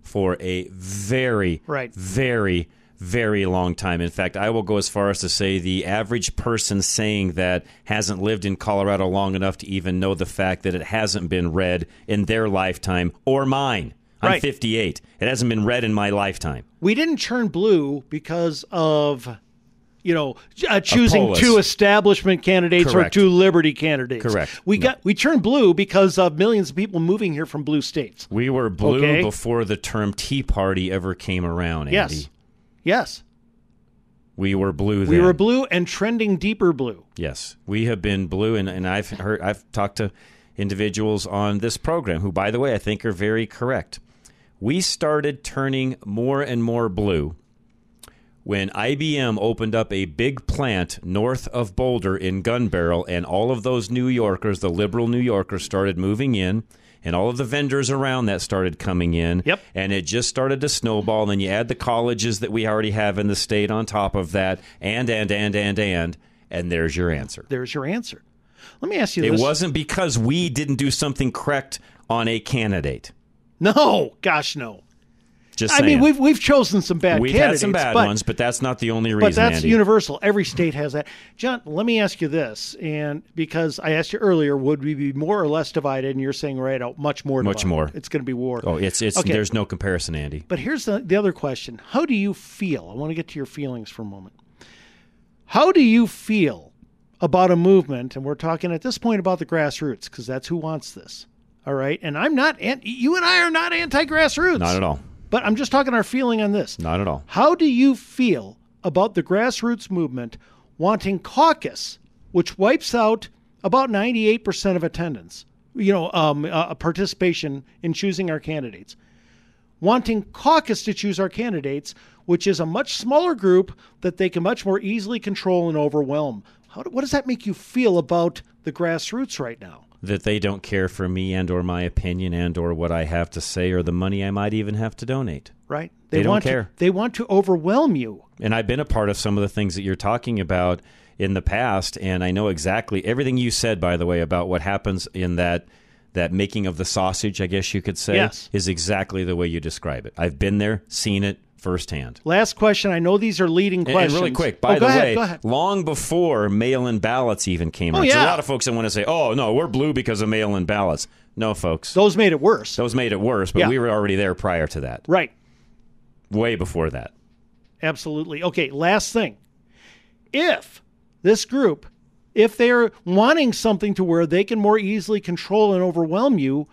for a very, right. very, very long time. In fact, I will go as far as to say the average person saying that hasn't lived in Colorado long enough to even know the fact that it hasn't been red in their lifetime or mine. I'm Right. 58. It hasn't been red in my lifetime. We didn't turn blue because of, you know, uh, choosing two establishment candidates Correct. or two liberty candidates. Correct. We No. got we turned blue because of millions of people moving here from blue states. We were blue Okay. before the term Tea Party ever came around, Andy. Yes. Yes. We were blue then. We were blue and trending deeper blue. Yes, we have been blue, and, and I've heard I've talked to individuals on this program who, by the way, I think are very correct. We started turning more and more blue when IBM opened up a big plant north of Boulder in Gunbarrel, and all of those New Yorkers, the liberal New Yorkers, started moving in. And all of the vendors around that started coming in. Yep. And it just started to snowball. And then you add the colleges that we already have in the state on top of that, and, and, and, and, and. And there's your answer. There's your answer. Let me ask you this. It this. wasn't because we didn't do something correct on a candidate. No, gosh, no. Just I saying. mean, we've we've chosen some bad We've candidates. had some bad but, ones, but that's not the only reason. But that's Andy. universal. Every state has that. John, let me ask you this, and because I asked you earlier, would we be more or less divided? And you're saying right out, much more. Much divided. more. It's going to be war. Oh, it's it's. Okay. There's no comparison, Andy. But here's the, the other question: How do you feel? I want to get to your feelings for a moment. How do you feel about a movement? And we're talking at this point about the grassroots because that's who wants this. All right, and I'm not. an- You and I are not anti-grassroots. Not at all. But I'm just talking our feeling on this. Not at all. How do you feel about the grassroots movement wanting caucus, which wipes out about 98% of attendance, you know, um, uh, participation in choosing our candidates? Wanting caucus to choose our candidates, which is a much smaller group that they can much more easily control and overwhelm. How what does that make you feel about the grassroots right now? That they don't care for me and or my opinion and or what I have to say or the money I might even have to donate. Right? They don't want care. To, they want to overwhelm you. And I've been a part of some of the things that you're talking about in the past, and I know exactly everything you said. By the way, about what happens in that that making of the sausage, I guess you could say, Yes. is exactly the way you describe it. I've been there, seen it firsthand. Last question. I know these are leading questions. And really quick, oh, by Oh, the ahead, way, long before mail-in ballots even came Oh, out, there's yeah. a lot of folks that want to say, "Oh no, we're blue because of mail-in ballots." No, folks, those made it worse. Those made it worse, but Yeah. we were already there prior to that, Right. way before that. Absolutely. Okay, last thing. If this group, if they're wanting something to where they can more easily control and overwhelm you,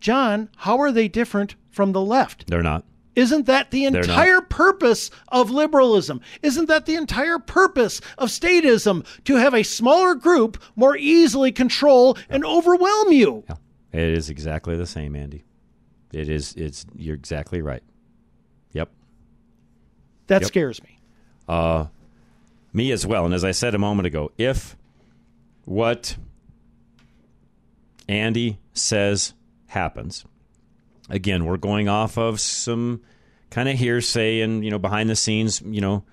John, how are they different from the left? They're not. Isn't that the entire purpose of liberalism? Isn't that the entire purpose of statism to have a smaller group more easily control and overwhelm you? It is exactly the same, Andy. It is. It's. You're exactly right. Yep. That Yep. scares me. Uh, me as well. And as I said a moment ago, if what Andy says happens, again, we're going off of some kind of hearsay and you know behind the scenes. You know,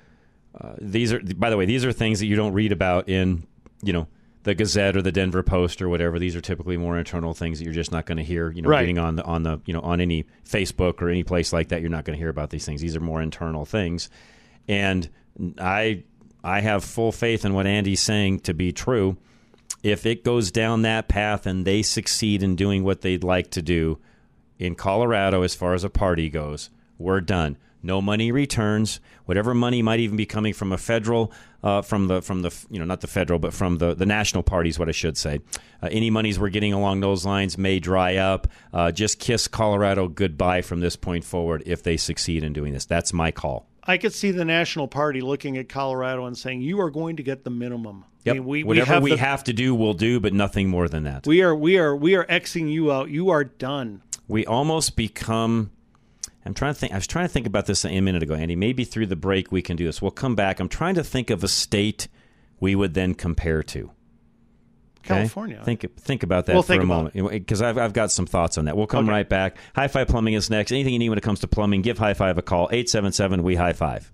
uh, these are by the way, these are things that you don't read about in you know the Gazette or the Denver Post or whatever. These are typically more internal things that you're just not going to hear. You know, Right. reading on the on the you know on any Facebook or any place like that, you're not going to hear about these things. These are more internal things, and I I have full faith in what Andy's saying to be true. If it goes down that path and they succeed in doing what they'd like to do in Colorado, as far as a party goes, we're done. No money returns. Whatever money might even be coming from a federal, uh, from the from the you know not the federal, but from the the national parties, what I should say. Uh, any monies we're getting along those lines may dry up. Uh, just kiss Colorado goodbye from this point forward if they succeed in doing this. That's my call. I could see the National Party looking at Colorado and saying, You are going to get the minimum. Yep. I mean, we, Whatever we we have, have, to do, we'll do, but nothing more than that. We are we are we are xing you out. You are done. We almost become. I'm trying to think. I was trying to think about this a minute ago, Andy. Maybe through the break we can do this. We'll come back. I'm trying to think of a state we would then compare to. Okay? California. Think think about that We'll for a moment because I've I've got some thoughts on that. We'll come Okay. right back. High Five Plumbing is next. Anything you need when it comes to plumbing, give High Five a call. 877 we High Five.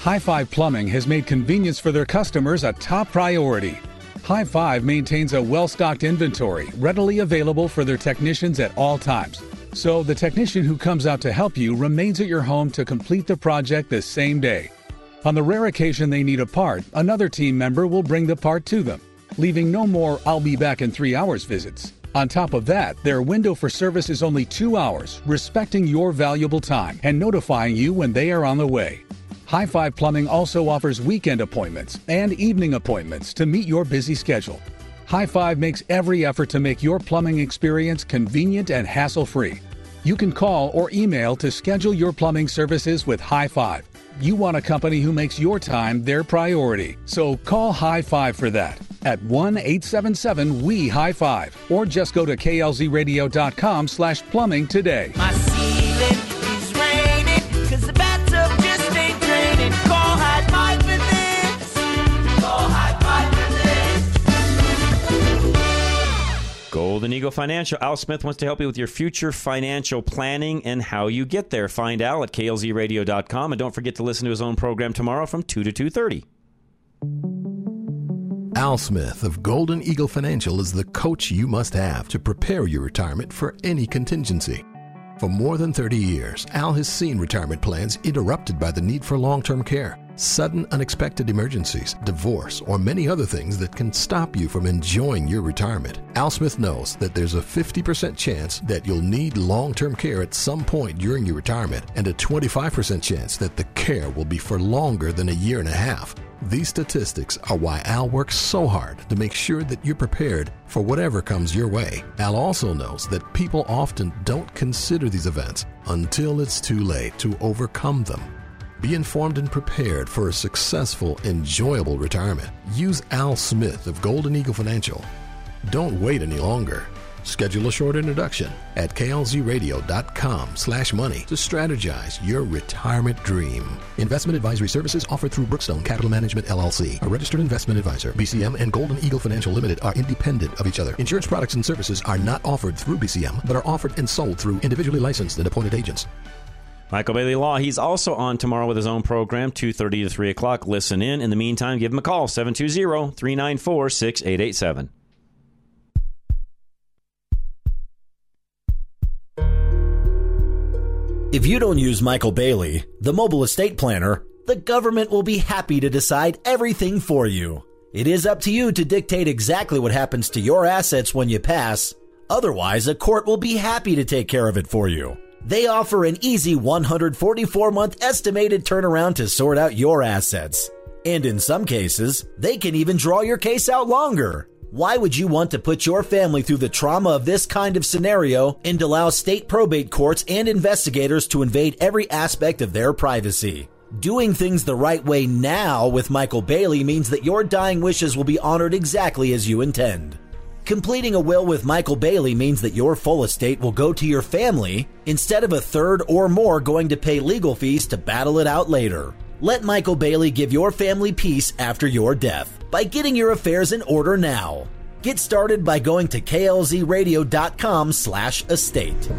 High Five Plumbing has made convenience for their customers a top priority. High Five maintains a well stocked inventory readily available for their technicians at all times. So the technician who comes out to help you remains at your home to complete the project the same day. On the rare occasion they need a part, another team member will bring the part to them, leaving no more I'll be back in three hours visits. On top of that, their window for service is only two hours, respecting your valuable time and notifying you when they are on the way. High Five Plumbing also offers weekend appointments and evening appointments to meet your busy schedule. High Five makes every effort to make your plumbing experience convenient and hassle free. You can call or email to schedule your plumbing services with High Five. You want a company who makes your time their priority. So call High Five for that at 1 877 We High Five or just go to klzradio.com slash plumbing today. Golden Eagle Financial. Al Smith wants to help you with your future financial planning and how you get there. Find Al at klzradio.com and don't forget to listen to his own program tomorrow from 2 to 2.30. Al Smith of Golden Eagle Financial is the coach you must have to prepare your retirement for any contingency. For more than 30 years, Al has seen retirement plans interrupted by the need for long term care, sudden unexpected emergencies, divorce, or many other things that can stop you from enjoying your retirement. Al Smith knows that there's a 50% chance that you'll need long term care at some point during your retirement, and a 25% chance that the care will be for longer than a year and a half. These statistics are why Al works so hard to make sure that you're prepared for whatever comes your way. Al also knows that people often don't consider these events until it's too late to overcome them. Be informed and prepared for a successful, enjoyable retirement. Use Al Smith of Golden Eagle Financial. Don't wait any longer. Schedule a short introduction at klzradio.com slash money to strategize your retirement dream. Investment advisory services offered through Brookstone Capital Management LLC, a registered investment advisor. BCM and Golden Eagle Financial Limited are independent of each other. Insurance products and services are not offered through BCM, but are offered and sold through individually licensed and appointed agents. Michael Bailey Law, he's also on tomorrow with his own program, 2.30 to 3 o'clock. Listen in. In the meantime, give him a call, 720-394-6887. If you don't use Michael Bailey, the mobile estate planner, the government will be happy to decide everything for you. It is up to you to dictate exactly what happens to your assets when you pass. Otherwise, a court will be happy to take care of it for you. They offer an easy 144 month estimated turnaround to sort out your assets. And in some cases, they can even draw your case out longer. Why would you want to put your family through the trauma of this kind of scenario and allow state probate courts and investigators to invade every aspect of their privacy? Doing things the right way now with Michael Bailey means that your dying wishes will be honored exactly as you intend. Completing a will with Michael Bailey means that your full estate will go to your family instead of a third or more going to pay legal fees to battle it out later. Let Michael Bailey give your family peace after your death by getting your affairs in order now. Get started by going to klzradio.com slash estate.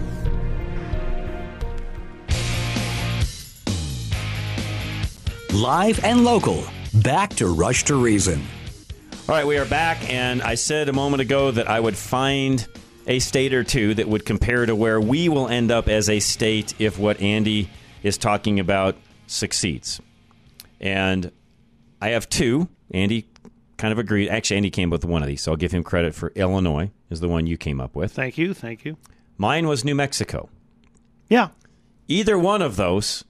Live and local. Back to Rush to Reason. All right, we are back, and I said a moment ago that I would find a state or two that would compare to where we will end up as a state if what Andy is talking about succeeds. And I have two. Andy kind of agreed. Actually, Andy came up with one of these, so I'll give him credit for Illinois is the one you came up with. Thank you. Thank you. Mine was New Mexico. Yeah. Either one of those,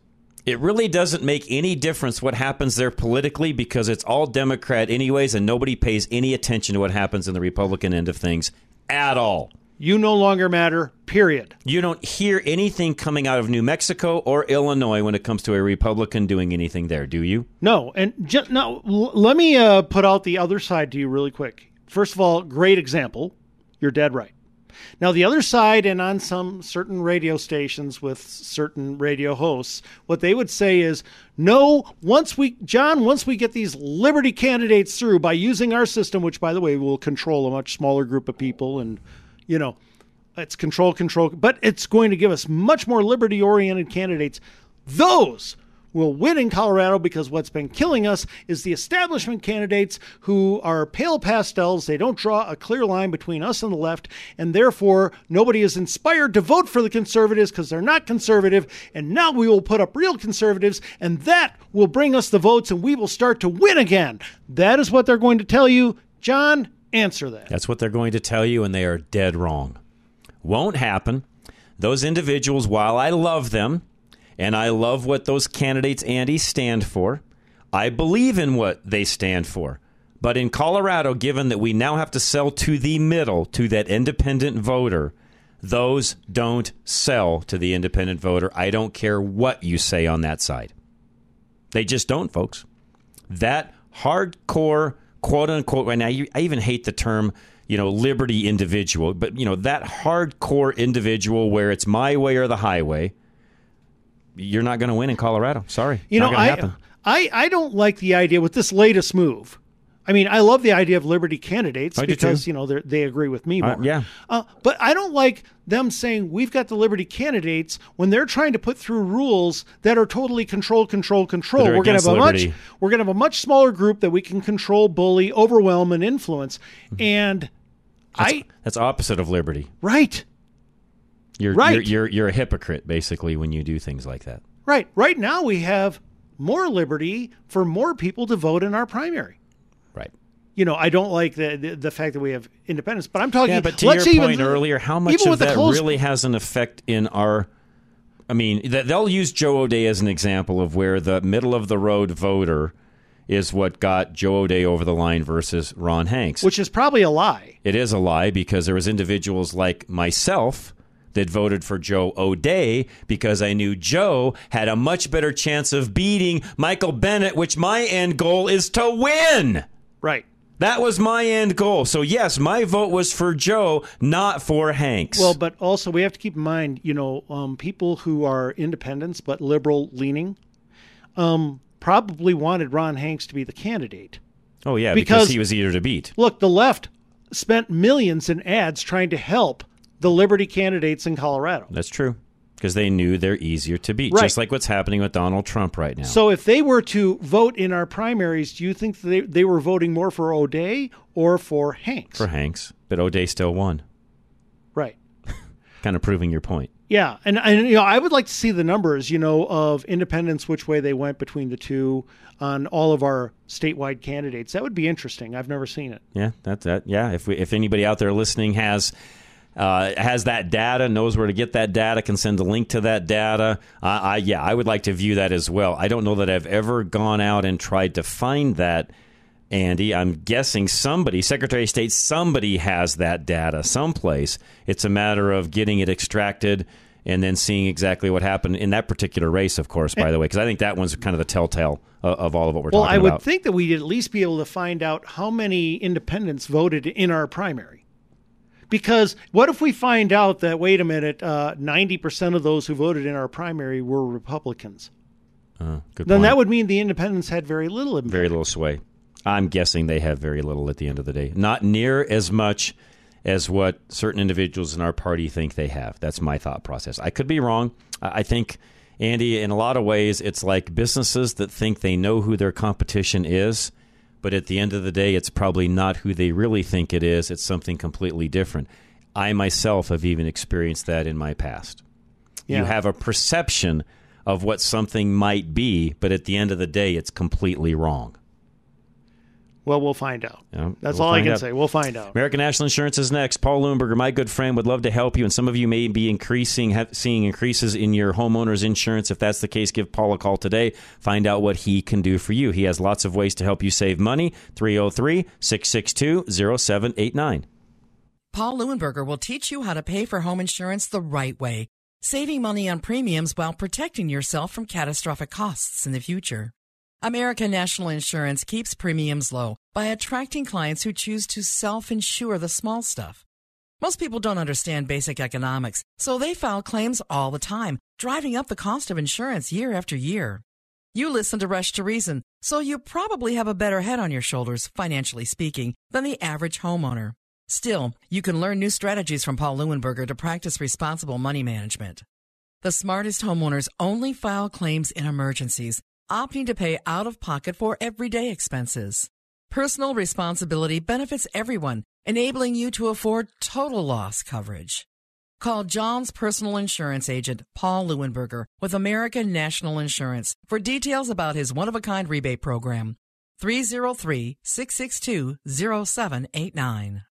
it really doesn't make any difference what happens there politically because it's all Democrat anyways, and nobody pays any attention to what happens in the Republican end of things at all. You no longer matter, period. You don't hear anything coming out of New Mexico or Illinois when it comes to a Republican doing anything there, do you? No, and now l- let me uh, put out the other side to you really quick. First of all, great example. You're dead right. Now, the other side, and on some certain radio stations with certain radio hosts, what they would say is, no, once we, John, once we get these liberty candidates through by using our system, which, by the way, will control a much smaller group of people and, you know, it's control, control, but it's going to give us much more liberty oriented candidates. Those will win in Colorado because what's been killing us is the establishment candidates who are pale pastels. They don't draw a clear line between us and the left, and therefore nobody is inspired to vote for the conservatives because they're not conservative. And now we will put up real conservatives, and that will bring us the votes, and we will start to win again. That is what they're going to tell you. John, answer that. That's what they're going to tell you, and they are dead wrong. Won't happen. Those individuals, while I love them, and I love what those candidates, Andy, stand for, I believe in what they stand for. But in Colorado, given that we now have to sell to the middle, to that independent voter, those don't sell to the independent voter. I don't care what you say on that side. They just don't, folks. That hardcore, quote unquote, right now, I even hate the term, you know, liberty individual, but, you know, that hardcore individual where it's my way or the highway, you're not going to win in Colorado. Sorry. You Not know, I, happen. I I don't like the idea with this latest move. I mean, I love the idea of liberty candidates I because you know they they agree with me Uh, more. yeah. uh, but I don't like them saying we've got the liberty candidates when they're trying to put through rules that are totally control, control, control. We're going to have a liberty. much we're going to have a much smaller group that we can control, bully, overwhelm, and influence. Mm-hmm. And I That's opposite of liberty. right. You're, Right. you're you're you're a hypocrite basically when you do things like that. Right. Right now we have more liberty for more people to vote in our primary. Right. You know, I don't like the the, the fact that we have independence, but I'm talking. Yeah, but to let's your even- point earlier, how much of that close- really has an effect in our? I mean, they'll use Joe O'Dea as an example of where the middle of the road voter is what got Joe O'Dea over the line versus Ron Hanks. which is probably a lie. It is a lie because there was individuals like myself that voted for Joe O'Dea because I knew Joe had a much better chance of beating Michael Bennet, which my end goal is to win. Right. That was my end goal. So yes, my vote was for Joe, not for Hanks. Well, but also we have to keep in mind, you know, um, people who are independents but liberal leaning, um, probably wanted Ron Hanks to be the candidate. oh yeah, because, because- he was easier to beat. Look, the left spent millions in ads trying to help the liberty candidates in Colorado. That's true. Because they knew they're easier to beat, Right. just like what's happening with Donald Trump right now. So if they were to vote in our primaries, do you think they, they were voting more for O'Dea or for Hanks? for Hanks, but O'Dea still won, Right. kind of proving your point. Yeah, and and you know, I would like to see the numbers, you know, of independents, which way they went between the two on all of our statewide candidates. That would be interesting. I've never seen it. Yeah, that's that. Yeah, if we, if anybody out there listening has uh, has that data, knows where to get that data, can send a link to that data. Uh, I yeah, I would like to view that as well. I don't know that I've ever gone out and tried to find that. Andy, I'm guessing somebody, Secretary of State, somebody has that data someplace. It's a matter of getting it extracted and then seeing exactly what happened in that particular race, of course, by the way, because I think that one's kind of the telltale of, of all of what we're well, talking about. Well, I would about. think that we'd at least be able to find out how many independents voted in our primary. Because what if we find out that wait a minute, uh, ninety percent of those who voted in our primary were Republicans? Uh, good then point. that would mean the independents had very little impact. very little sway. I'm guessing they have very little at the end of the day. Not near as much as what certain individuals in our party think they have. That's my thought process. I could be wrong. I think, Andy, in a lot of ways, it's like businesses that think they know who their competition is, but at the end of the day, it's probably not who they really think it is. It's something completely different. I myself have even experienced that in my past. Yeah. You have a perception of what something might be, but at the end of the day, it's completely wrong. Well, we'll find out. Yeah, That's we'll all I can out. say. We'll find out. American National Insurance is next. Paul Leuenberger, my good friend, would love to help you, and some of you may be increasing, have, seeing increases in your homeowner's insurance. If that's the case, give Paul a call today. Find out what he can do for you. He has lots of ways to help you save money. 303 662 0789. Paul Leuenberger will teach you how to pay for home insurance the right way, saving money on premiums while protecting yourself from catastrophic costs in the future. American National Insurance keeps premiums low by attracting clients who choose to self insure the small stuff. Most people don't understand basic economics, so they file claims all the time, driving up the cost of insurance year after year. You listen to Rush to Reason, so you probably have a better head on your shoulders, financially speaking, than the average homeowner. Still, you can learn new strategies from Paul Leuenberger to practice responsible money management. The smartest homeowners only file claims in emergencies, opting to pay out of pocket for everyday expenses. Personal responsibility benefits everyone, enabling you to afford total loss coverage. Call John's personal insurance agent, Paul Leuenberger, with American National Insurance for details about his one of a kind rebate program. 303 662 0789.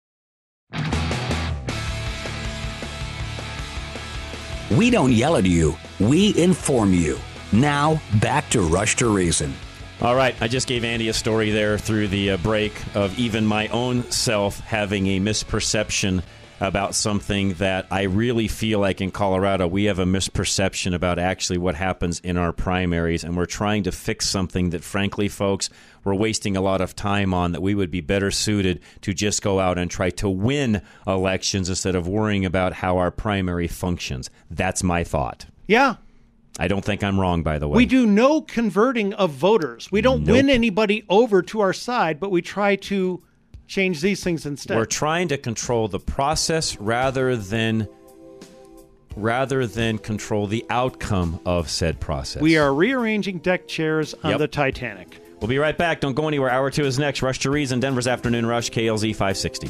We don't yell at you, we inform you. Now, back to Rush to Reason. All right, I just gave Andy a story there through the uh, break of even my own self having a misperception about something that I really feel like in Colorado we have a misperception about actually what happens in our primaries, and we're trying to fix something that, frankly, folks, we're wasting a lot of time on. That we would be better suited to just go out and try to win elections instead of worrying about how our primary functions. That's my thought. Yeah. I don't think I'm wrong, by the way. We do no converting of voters. We don't Nope. win anybody over to our side, but we try to change these things instead. We're trying to control the process rather than rather than control the outcome of said process. We are rearranging deck chairs on Yep. the Titanic. We'll be right back. Don't go anywhere. Hour two is next. Rush to Reason, Denver's Afternoon Rush, KLZ 560.